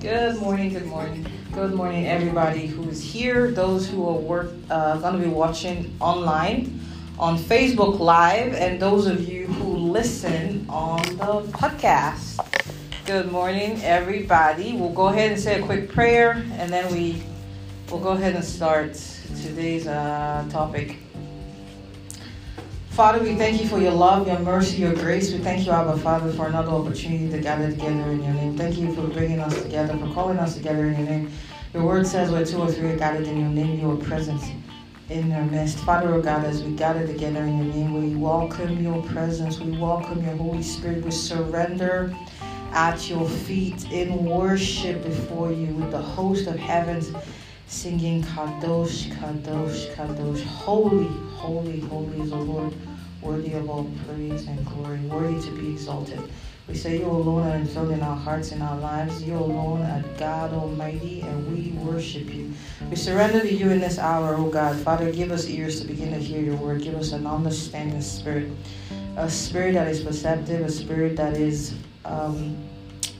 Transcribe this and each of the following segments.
Good morning, good morning. Good morning, everybody who is here, those who are work, uh, going to be watching online on Facebook Live, and those of you who listen on the podcast. Good morning, everybody. We'll go ahead and say a quick prayer, and then we will go ahead and start today's uh, topic. Father, we thank you for your love, your mercy, your grace. We thank you, Abba Father, for another opportunity to gather together in your name. Thank you for bringing us together, for calling us together in your name. Your word says where two or three are gathered in your name, your presence in their midst. Father, oh God, as we gather together in your name, we welcome your presence. We welcome your Holy Spirit. We surrender at your feet in worship before you with the host of heavens singing Kadosh, Kadosh, Kadosh. Holy, holy, holy is the Lord, worthy of all praise and glory, worthy to be exalted. We say you alone are enthroned in our hearts and our lives. You alone are God Almighty, and we worship you. We surrender to you in this hour, O God. Father, give us ears to begin to hear your word. Give us an understanding spirit, a spirit that is perceptive, a spirit that is um,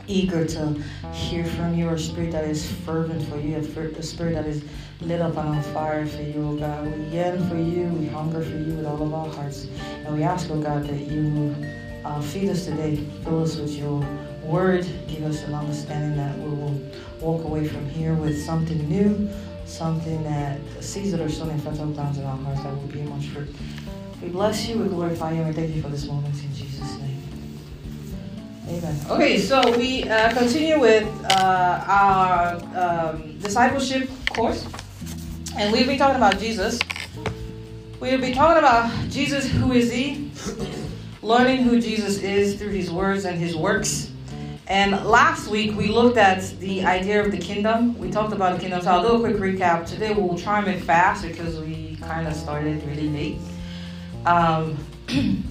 eager to hear from you, a spirit that is fervent for you, a spirit that is lit up on fire for you, oh God. We yearn for you, we hunger for you with all of our hearts. And we ask, oh God, that you uh, feed us today, fill us with your word, give us an understanding that we will walk away from here with something new, something that seeds that are sown in fertile grounds in our hearts that will be much fruit. We bless you, we glorify you, and we thank you for this moment in Jesus' name. Amen. Okay, so we uh, continue with uh, our um, discipleship course, and we've been talking about Jesus. We've been talking about Jesus, who is He, learning who Jesus is through His words and His works. And last week we looked at the idea of the kingdom. We talked about the kingdom, so I'll do a quick recap. Today we'll try and fast because we kind of started really late. Um,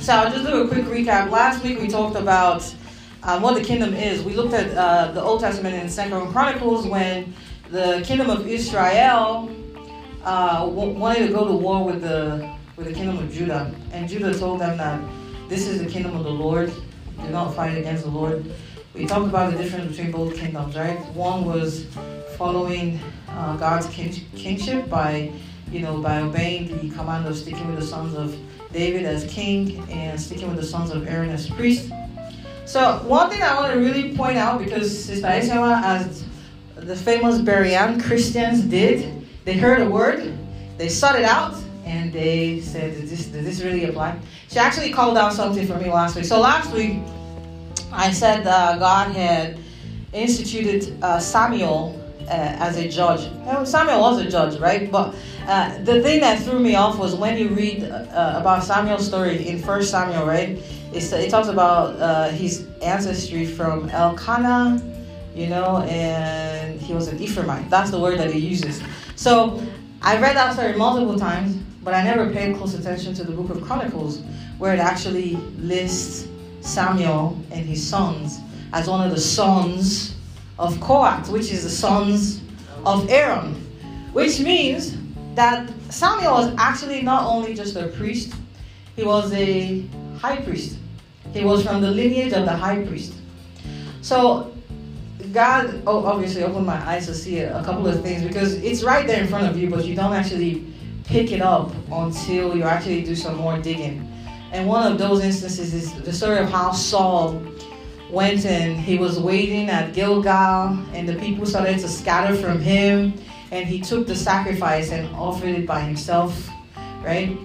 So I'll just do a quick recap. Last week we talked about um, what the kingdom is. We looked at uh, the Old Testament in Second Chronicles when the kingdom of Israel uh, wanted to go to war with the with the kingdom of Judah, and Judah told them that this is the kingdom of the Lord. Do not fight against the Lord. We talked about the difference between both kingdoms, right? One was following uh, God's king- kingship by, you know, by obeying the command of sticking with the sons of David as king and sticking with the sons of Aaron as priest. So one thing I want to really point out because Sister Isela, as the famous Berean Christians did, they heard a word, they sought it out, and they said, "Does this, does this really apply?" She actually called out something for me last week. So last week, I said uh, God had instituted uh, Samuel uh, as a judge. Samuel was a judge, right? But uh, the thing that threw me off was when you read uh, about Samuel's story in First Samuel, right? It's, it talks about uh, his ancestry from Elkanah, you know, and he was an Ephraimite. That's the word that he uses. So I read that story multiple times, but I never paid close attention to the book of Chronicles, where it actually lists Samuel and his sons as one of the sons of Kohath, which is the sons of Aaron, which means that Samuel was actually not only just a priest, he was a high priest. He was from the lineage of the high priest. So God oh, obviously opened my eyes to see a couple of things because it's right there in front of you, but you don't actually pick it up until you actually do some more digging. And one of those instances is the story of how Saul went and he was waiting at Gilgal, and the people started to scatter from him and he took the sacrifice and offered it by himself, right?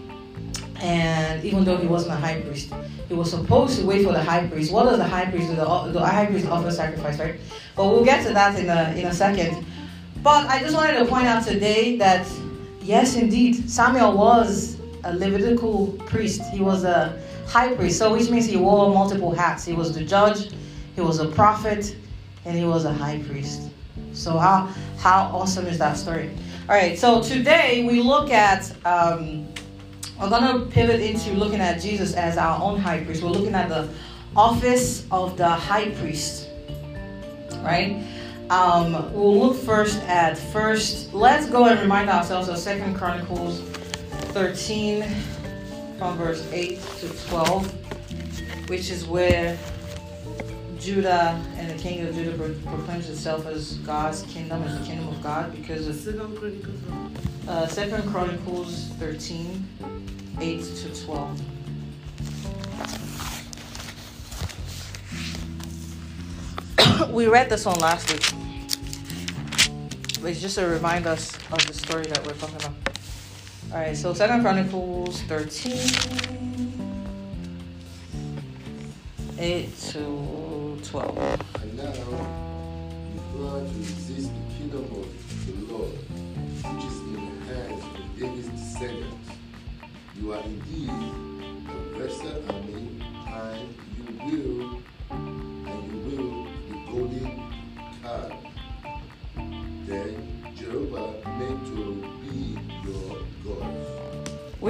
And even though he wasn't a high priest, he was supposed to wait for the high priest. What does the high priest do? The, the high priest offer sacrifice, right? But we'll get to that in a, in a second. But I just wanted to point out today that, yes, indeed, Samuel was a Levitical priest. He was a high priest, so which means he wore multiple hats. He was the judge, he was a prophet, and he was a high priest. So how how awesome is that story? All right. So today we look at um, we're gonna pivot into looking at Jesus as our own high priest. We're looking at the office of the high priest, right? Um, we'll look first at first. Let's go and remind ourselves of Second Chronicles 13 from verse 8 to 12, which is where Judah and the king of Judah proclaims itself as God's kingdom, as the kingdom of God, because of Second Chronicles, uh, Second Chronicles 13, 8 to 12. we read this one last week. It's just to remind us of the story that we're talking about. All right, so Second Chronicles 13, 8 to 12. And now you plan to resist the kingdom of the Lord, which is in the hands of David's descendants. You are indeed a vessel army, and you will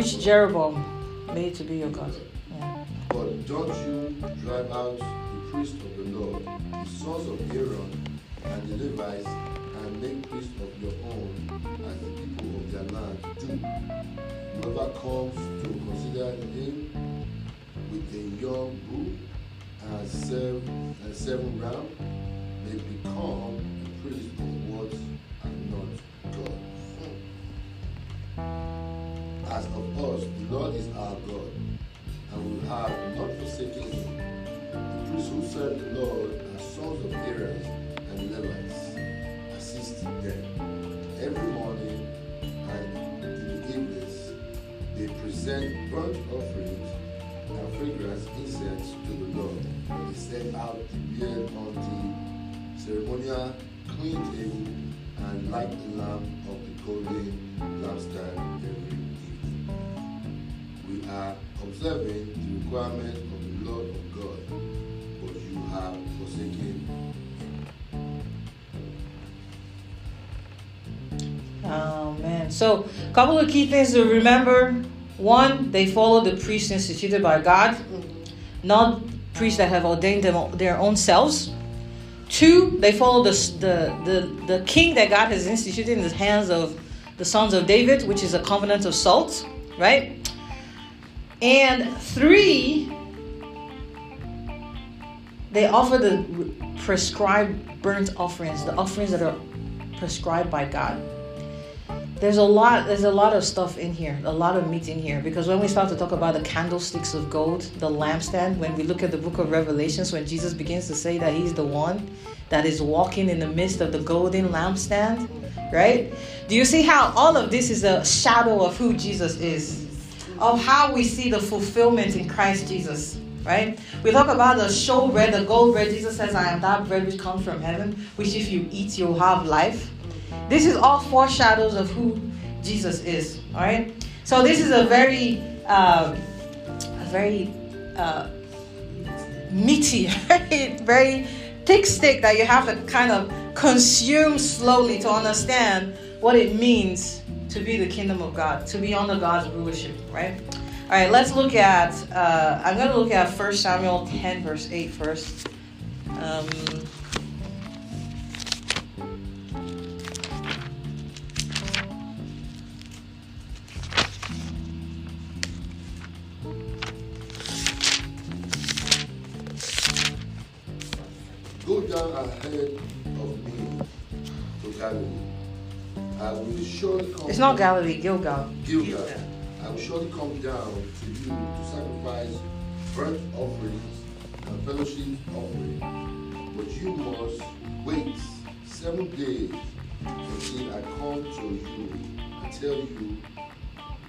Which Jeroboam made to be your God? Yeah. But don't you drive out the priest of the Lord, the sons of Aaron and the Levites, and make priests of your own, as the people of their land do. Whoever comes to consider him with a young bull and seven, and seven rams So a couple of key things to remember. One, they follow the priests instituted by God, not priests that have ordained them their own selves. Two, they follow the, the, the, the king that God has instituted in the hands of the sons of David, which is a covenant of salt, right? And three, they offer the prescribed burnt offerings, the offerings that are prescribed by God. There's a lot, there's a lot of stuff in here, a lot of meat in here. Because when we start to talk about the candlesticks of gold, the lampstand, when we look at the book of Revelations, when Jesus begins to say that he's the one that is walking in the midst of the golden lampstand, right? Do you see how all of this is a shadow of who Jesus is? of how we see the fulfillment in Christ Jesus. Right? We talk about the show bread, the gold bread. Jesus says, I am that bread which comes from heaven, which if you eat, you'll have life. This is all foreshadows of who Jesus is. All right? So this is a very, uh, a very uh, meaty, very, thick stick that you have to kind of consume slowly to understand what it means to be the kingdom of God, to be under God's rulership, right? All right, let's look at, uh, I'm going to look at 1 Samuel 10, verse 8 first. Um, down ahead of me to Galilee I will surely come. It's not Galilee, Gilgal. Gilgal. I will surely come down to you to sacrifice burnt offerings and fellowship offerings. But you must wait seven days until I come to you and tell you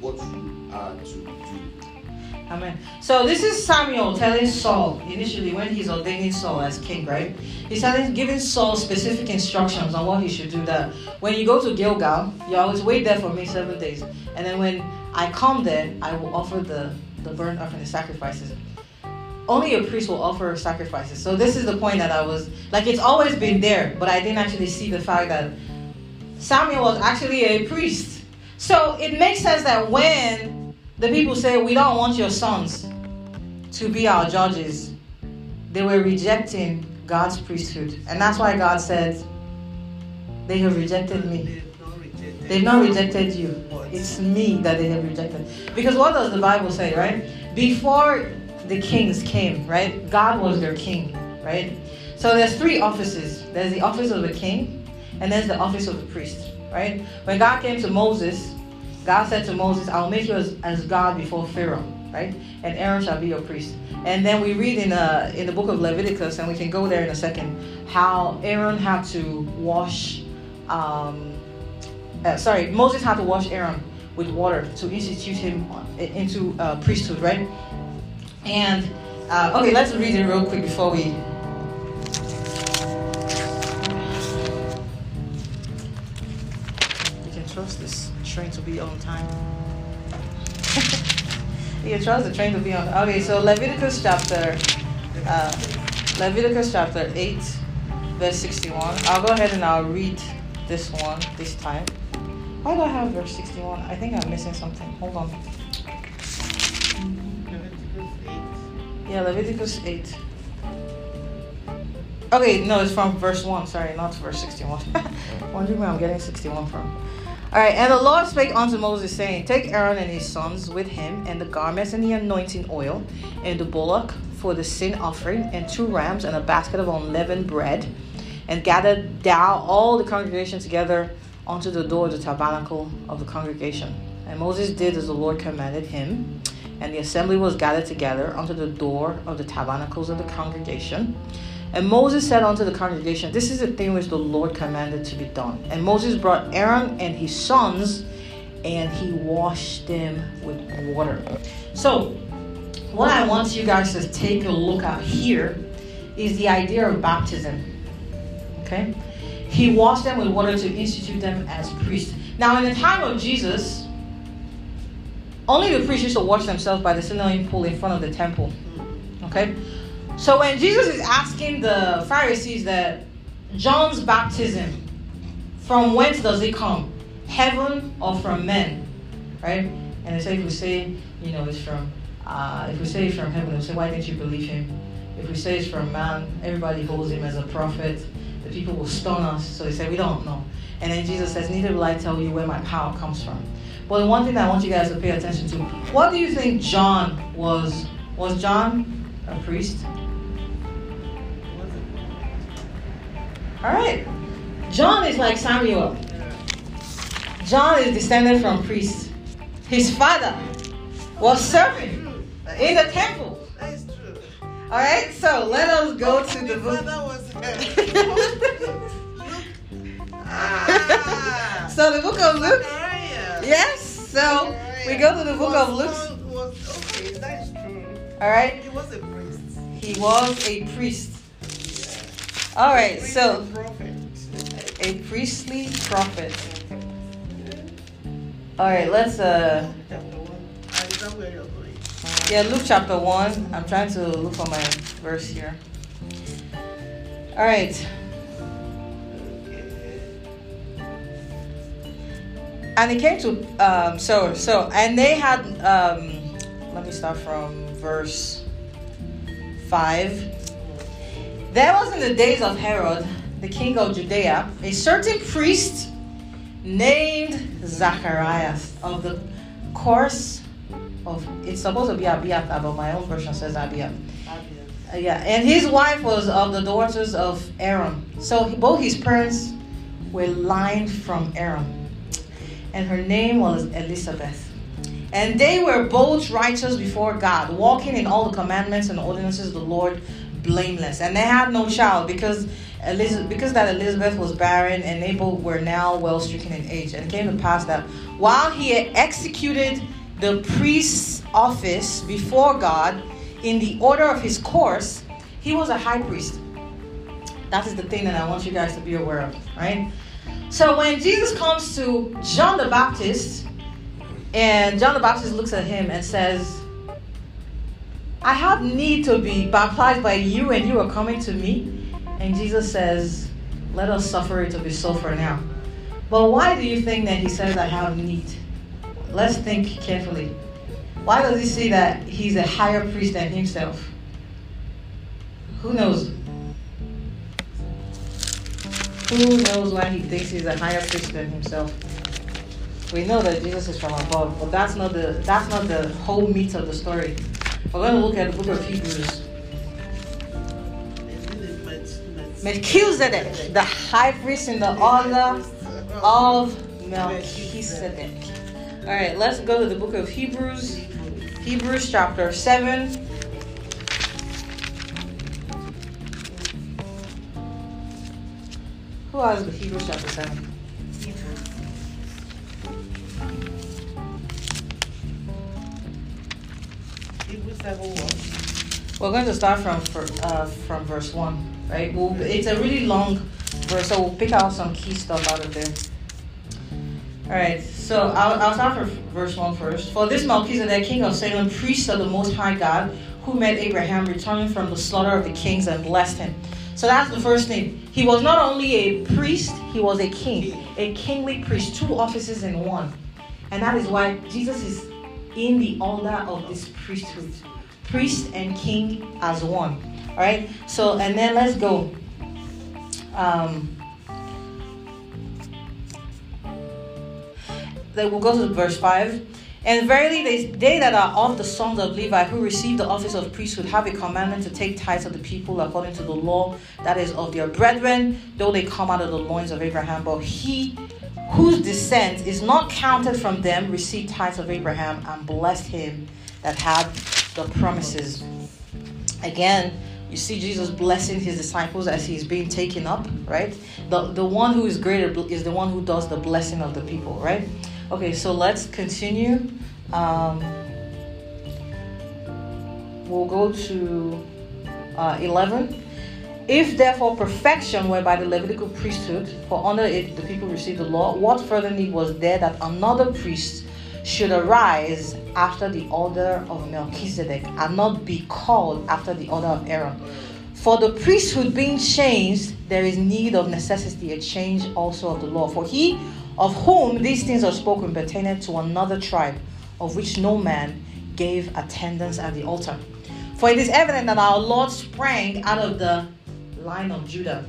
what you are to do. Amen. So this is Samuel telling Saul initially when he's ordaining Saul as king, right? He's telling, giving Saul specific instructions on what he should do. That when you go to Gilgal, you always wait there for me seven days, and then when I come there, I will offer the the burnt offering, the sacrifices. Only a priest will offer sacrifices. So this is the point that I was like, it's always been there, but I didn't actually see the fact that Samuel was actually a priest. So it makes sense that when the people say, We don't want your sons to be our judges. They were rejecting God's priesthood. And that's why God said, They have rejected me. They've not rejected you. It's me that they have rejected. Because what does the Bible say, right? Before the kings came, right? God was their king. right? So there's three offices. There's the office of the king, and there's the office of the priest, right? When God came to Moses, God said to Moses, I'll make you as, as God before Pharaoh, right? And Aaron shall be your priest. And then we read in, uh, in the book of Leviticus, and we can go there in a second, how Aaron had to wash, um, uh, sorry, Moses had to wash Aaron with water to institute him into uh, priesthood, right? And, uh, okay, let's read it real quick before we on time. you trust the train to be on. Okay, so Leviticus chapter, uh, Leviticus chapter eight, verse sixty-one. I'll go ahead and I'll read this one this time. Why do I have verse sixty-one? I think I'm missing something. Hold on. Leviticus 8. Yeah, Leviticus eight. Okay, no, it's from verse 1. Sorry, not verse 61. Wondering where I'm getting 61 from. All right, and the Lord spake unto Moses, saying, Take Aaron and his sons with him, and the garments and the anointing oil, and the bullock for the sin offering, and two rams, and a basket of unleavened bread, and gather thou all the congregation together unto the door of the tabernacle of the congregation. And Moses did as the Lord commanded him, and the assembly was gathered together unto the door of the tabernacles of the congregation. And Moses said unto the congregation, This is the thing which the Lord commanded to be done. And Moses brought Aaron and his sons, and he washed them with water. So, what I want you guys to take a look at here is the idea of baptism. Okay? He washed them with water to institute them as priests. Now, in the time of Jesus, only the priests used to wash themselves by the Siloam pool in front of the temple. Okay? So when Jesus is asking the Pharisees that John's baptism, from whence does it come? Heaven or from men? Right? And they say if we say, you know, it's from uh, if we say it's from heaven, they say, why didn't you believe him? If we say it's from man, everybody holds him as a prophet. The people will stone us. So they say, we don't know. And then Jesus says, neither will I tell you where my power comes from. But the one thing I want you guys to pay attention to, what do you think John was? Was John a priest? All right. John is like Samuel. John is descended from priests. His father was serving in the temple. That's true. All right, so let us go to the book. was ah, So the book of Luke. Yes. So we go to the book of Luke. Was, was, okay, that's true. All right. He was a priest. He was a priest. All right. So a priestly prophet. All right. Let's uh. Chapter one. Ah, is that where you're going? Yeah, Luke chapter 1. I'm trying to look for my verse here. All right. And it came to um so so and they had um let me start from verse 5. There was in the days of Herod, the king of Judea, a certain priest named Zacharias of the course of it's supposed to be Abiathar, but my own version says. Uh, yeah, and his wife was of the daughters of Aaron. So he- both his parents were lined from Aaron, and her name was Elizabeth. And they were both righteous before God, walking in all the commandments and ordinances of the Lord, blameless. And they had no child because Elizabeth, because that Elizabeth was barren, and both were now well stricken in age. And came to pass that while he executed the priest's office before God in the order of his course, he was a high priest. That is the thing that I want you guys to be aware of, right? So when Jesus comes to John the Baptist, and John the Baptist looks at him and says, I have need to be baptized by you, and you are coming to me. And Jesus says, Let us suffer it to be so for now. But why do you think that he says, I have need? Let's think carefully. Why does he say that he's a higher priest than himself? Who knows? Who knows why he thinks he's a higher priest than himself? We know that Jesus is from above, but that's not the that's not the whole meat of the story. We're going to look at the book of Hebrews. Melchizedek, the high priest in the order of Melchizedek. All right, let's go to the book of Hebrews. Hebrews chapter 7. Who has the Hebrews chapter 7? Hebrews 7 1. We're going to start from uh, from verse one, right? We'll, it's a really long verse, so we'll pick out some key stuff out of there. All right, so I'll, I'll start from verse one first. For this Melchizedek, king of Salem, priest of the Most High God, who met Abraham returning from the slaughter of the kings and blessed him. So that's the first thing. He was not only a priest, he was a king, a kingly priest, two offices in one. And that is why Jesus is in the order of this priesthood priest and king as one. All right. So and then let's go. Um, then we'll go to verse five. And verily, they, that are of the sons of Levi who receive the office of priesthood have a commandment to take tithes of the people according to the law that is of their brethren, though they come out of the loins of Abraham. But he whose descent is not counted from them received tithes of Abraham and blessed him that had the promises. Again, you see Jesus blessing his disciples as he's being taken up, right? The, the one who is greater is the one who does the blessing of the people, right? Okay, so let's continue. Um, we'll go to uh, 11. If therefore perfection were by the Levitical priesthood, for under it the people received the law, what further need was there that another priest should arise after the order of Melchizedek and not be called after the order of Aaron? For the priesthood being changed, there is need of necessity a change also of the law. For he of whom these things are spoken pertained to another tribe, of which no man gave attendance at the altar. For it is evident that our Lord sprang out of the line of Judah,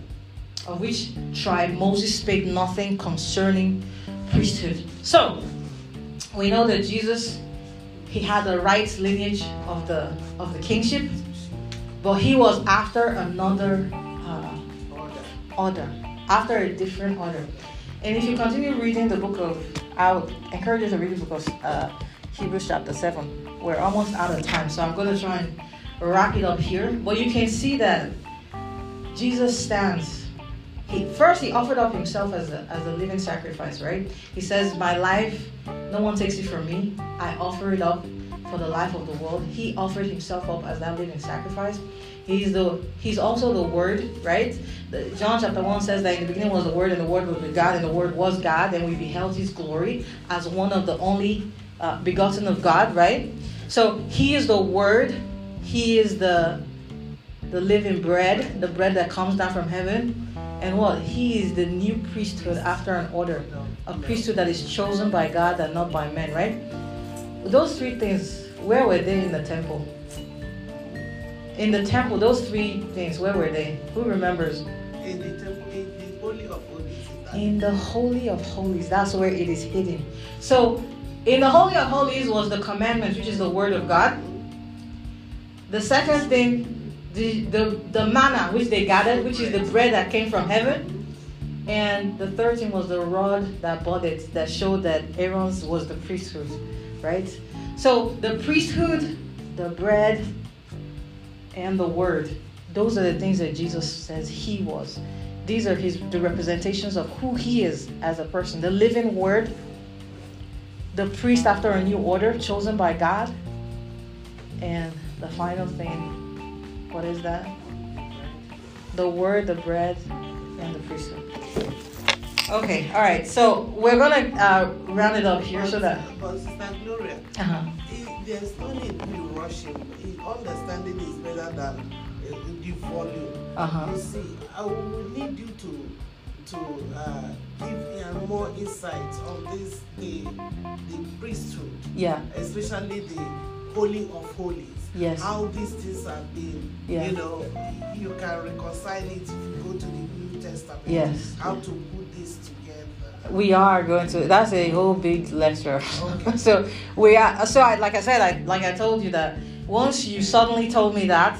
of which tribe Moses spake nothing concerning priesthood. So, we know that Jesus he had the right lineage of the of the kingship, but he was after another uh, order, after a different order. And if you continue reading the book of, I would encourage you to read the book of uh, Hebrews chapter seven. We're almost out of time, so I'm going to try and wrap it up here. But you can see that Jesus stands. He first he offered up himself as a, as a living sacrifice, right? He says, "My life, no one takes it from me. I offer it up for the life of the world." He offered himself up as that living sacrifice. He's the he's also the Word, right? The, John chapter one says that in the beginning was the Word, and the Word was with God, and the Word was God, and we beheld His glory as one of the only uh, begotten of God, right? So He is the Word. He is the the living bread, the bread that comes down from heaven. And what? He is the new priesthood after an order. A priesthood that is chosen by God and not by men, right? Those three things, where were they in the temple? In the temple, those three things, where were they? Who remembers? In the temple, in the holy of holies. In the Holy of Holies. That's where it is hidden. So, in the Holy of Holies was the commandments, which is the Word of God. The second thing, the, the, the manna which they gathered, which is the bread that came from heaven. And the third thing was the rod that budded, that showed that Aaron's was the priesthood, right? So the priesthood, the bread, and the word, those are the things that Jesus says he was. These are his the representations of who he is as a person. The living word, the priest after a new order, chosen by God, and the final thing, what is that? The word, the bread, and the priesthood. Okay, all right. So we're gonna uh, round it up here so that. But Sister Gloria, Uh-huh. it, there's no need to be rushing. It- Understanding is better than uh, the volume. Uh-huh. You see, I will need you to to uh, give me more insights on this the the priesthood, Yeah. especially the holy of holies. Yes. How these things have been, Yeah. you know, you can reconcile it Testament. Yes. How to put this together. We are going to. That's a whole big lecture. Okay. so we are. So I, like I said, I like I told you that once you suddenly told me that,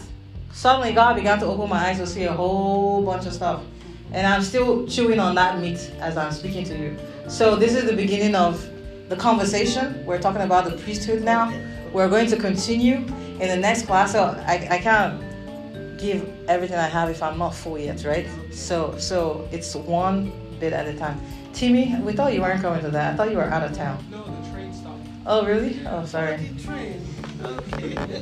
suddenly God began to open my eyes to see a whole bunch of stuff. And I'm still chewing on that meat as I'm speaking to you. So this is the beginning of the conversation. We're talking about the priesthood now. We're going to continue in the next class. So I, I can't give everything I have if I'm not full yet, right? So so it's one bit at a time. Timmy, we thought you weren't coming to that. I thought you were out of town. No, the train stopped. Oh really? Oh sorry. Okay.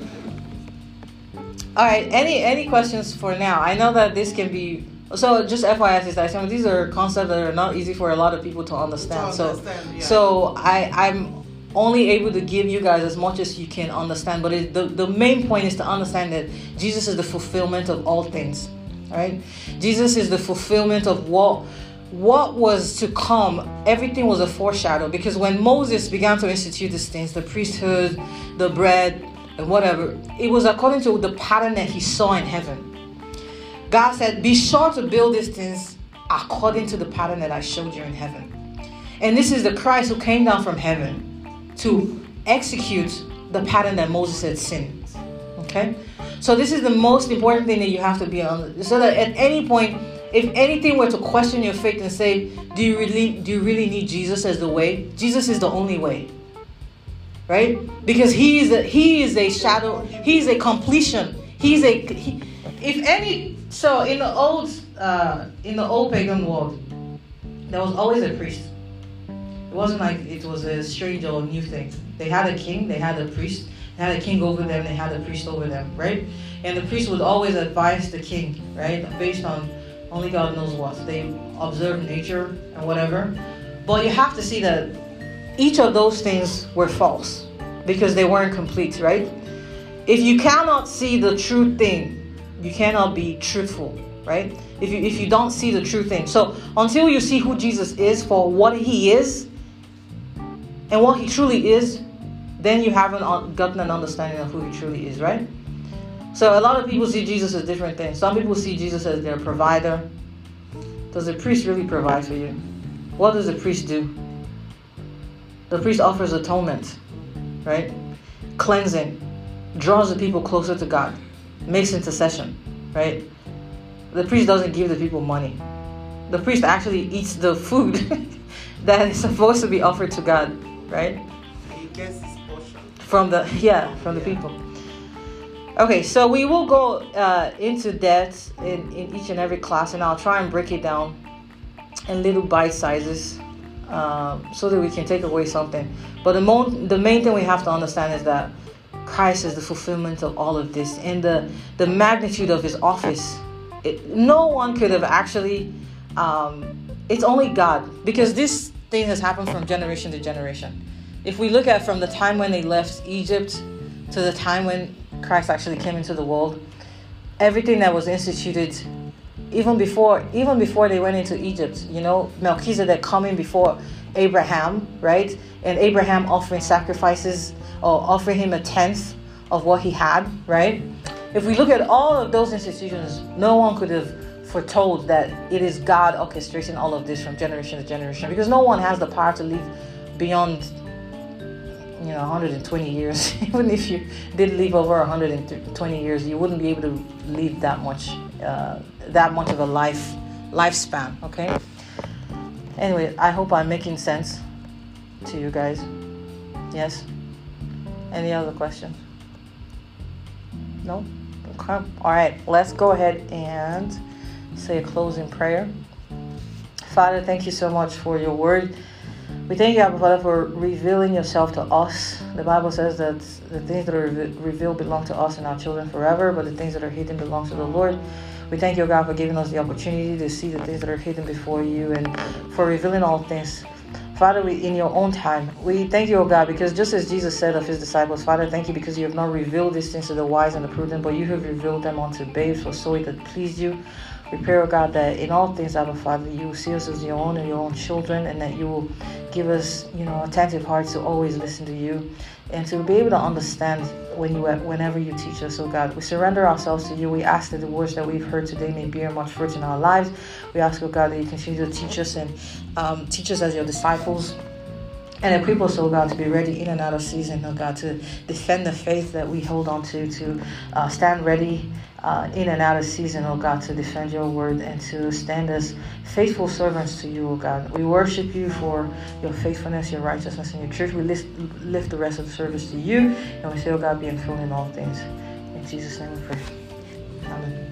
All right. Any any questions for now? I know that this can be. So just FYI, is that some these are concepts that are not easy for a lot of people to understand. To so yeah. so I I'm only able to give you guys as much as you can understand. But it, the the main point is to understand that Jesus is the fulfillment of all things. right? Jesus is the fulfillment of what what was to come everything was a foreshadow because when moses began to institute these things the priesthood the bread and whatever it was according to the pattern that he saw in heaven god said be sure to build these things according to the pattern that i showed you in heaven and this is the christ who came down from heaven to execute the pattern that moses had seen okay so this is the most important thing that you have to be on so that at any point if anything were to question your faith and say, "Do you really do you really need Jesus as the way?" Jesus is the only way. Right? Because he is a he is a shadow, he's a completion. He's a he, if any so in the old uh, in the old pagan world, there was always a priest. It wasn't like it was a strange or new thing. They had a king, they had a priest, they had a king over them, they had a priest over them, right? And the priest would always advise the king, right? Based on only God knows what. They observe nature and whatever. But you have to see that each of those things were false because they weren't complete, right? If you cannot see the true thing, you cannot be truthful, right? If you if you don't see the true thing. So until you see who Jesus is for what he is and what he truly is, then you haven't gotten an understanding of who he truly is, right? So a lot of people see Jesus as different things. Some people see Jesus as their provider. Does the priest really provide for you? What does the priest do? The priest offers atonement, right? Cleansing, draws the people closer to God, makes intercession, right? The priest doesn't give the people money. The priest actually eats the food that is supposed to be offered to God, right? He gets his portion. From the yeah, from the people. Okay, so we will go uh, into depth in, in each and every class, and I'll try and break it down in little bite sizes um, so that we can take away something. But the, mo- the main thing we have to understand is that Christ is the fulfillment of all of this, and the, the magnitude of his office. It, no one could have actually, um, it's only God, because this thing has happened from generation to generation. If we look at from the time when they left Egypt to the time when Christ actually came into the world, everything that was instituted even before even before they went into Egypt, you know, Melchizedek coming before Abraham, right? And Abraham offering sacrifices or offering him a tenth of what he had, right? If we look at all of those institutions, no one could have foretold that it is God orchestrating all of this from generation to generation. Because no one has the power to live beyond you know 120 years. Even if you did live over 120 years you wouldn't be able to live that much uh, that much of a life lifespan okay? Anyway i hope i'm making sense to you guys. Yes? Any other questions? No? Okay. All right let's go ahead and say a closing prayer father thank you so much for your word we thank you, Abba Father, for revealing yourself to us. The Bible says that the things that are revealed belong to us and our children forever, but the things that are hidden belong to the Lord. We thank you, God, for giving us the opportunity to see the things that are hidden before you and for revealing all things. Father, we, in your own time, we thank you, O God, because just as Jesus said of his disciples, Father, thank you because you have not revealed these things to the wise and the prudent, but you have revealed them unto babes, for so it that pleased you. We pray, O God, that in all things, Abba Father, you see us as your own and your own children, and that you will give us, you know, attentive hearts to always listen to you and to be able to understand when you whenever you teach us, oh God. We surrender ourselves to you. We ask that the words that we've heard today may bear much fruit in our lives. We ask, oh God, that you continue to teach us and um, teach us as your disciples. And equip us, oh God, to be ready in and out of season, oh God, to defend the faith that we hold on to, to uh, stand ready uh, in and out of season, oh God, to defend your word and to stand as faithful servants to you, oh God. We worship you for your faithfulness, your righteousness, and your truth. We lift, lift the rest of the service to you, and we say, oh God, be enthroned in all things. In Jesus' name we pray. Hallelujah.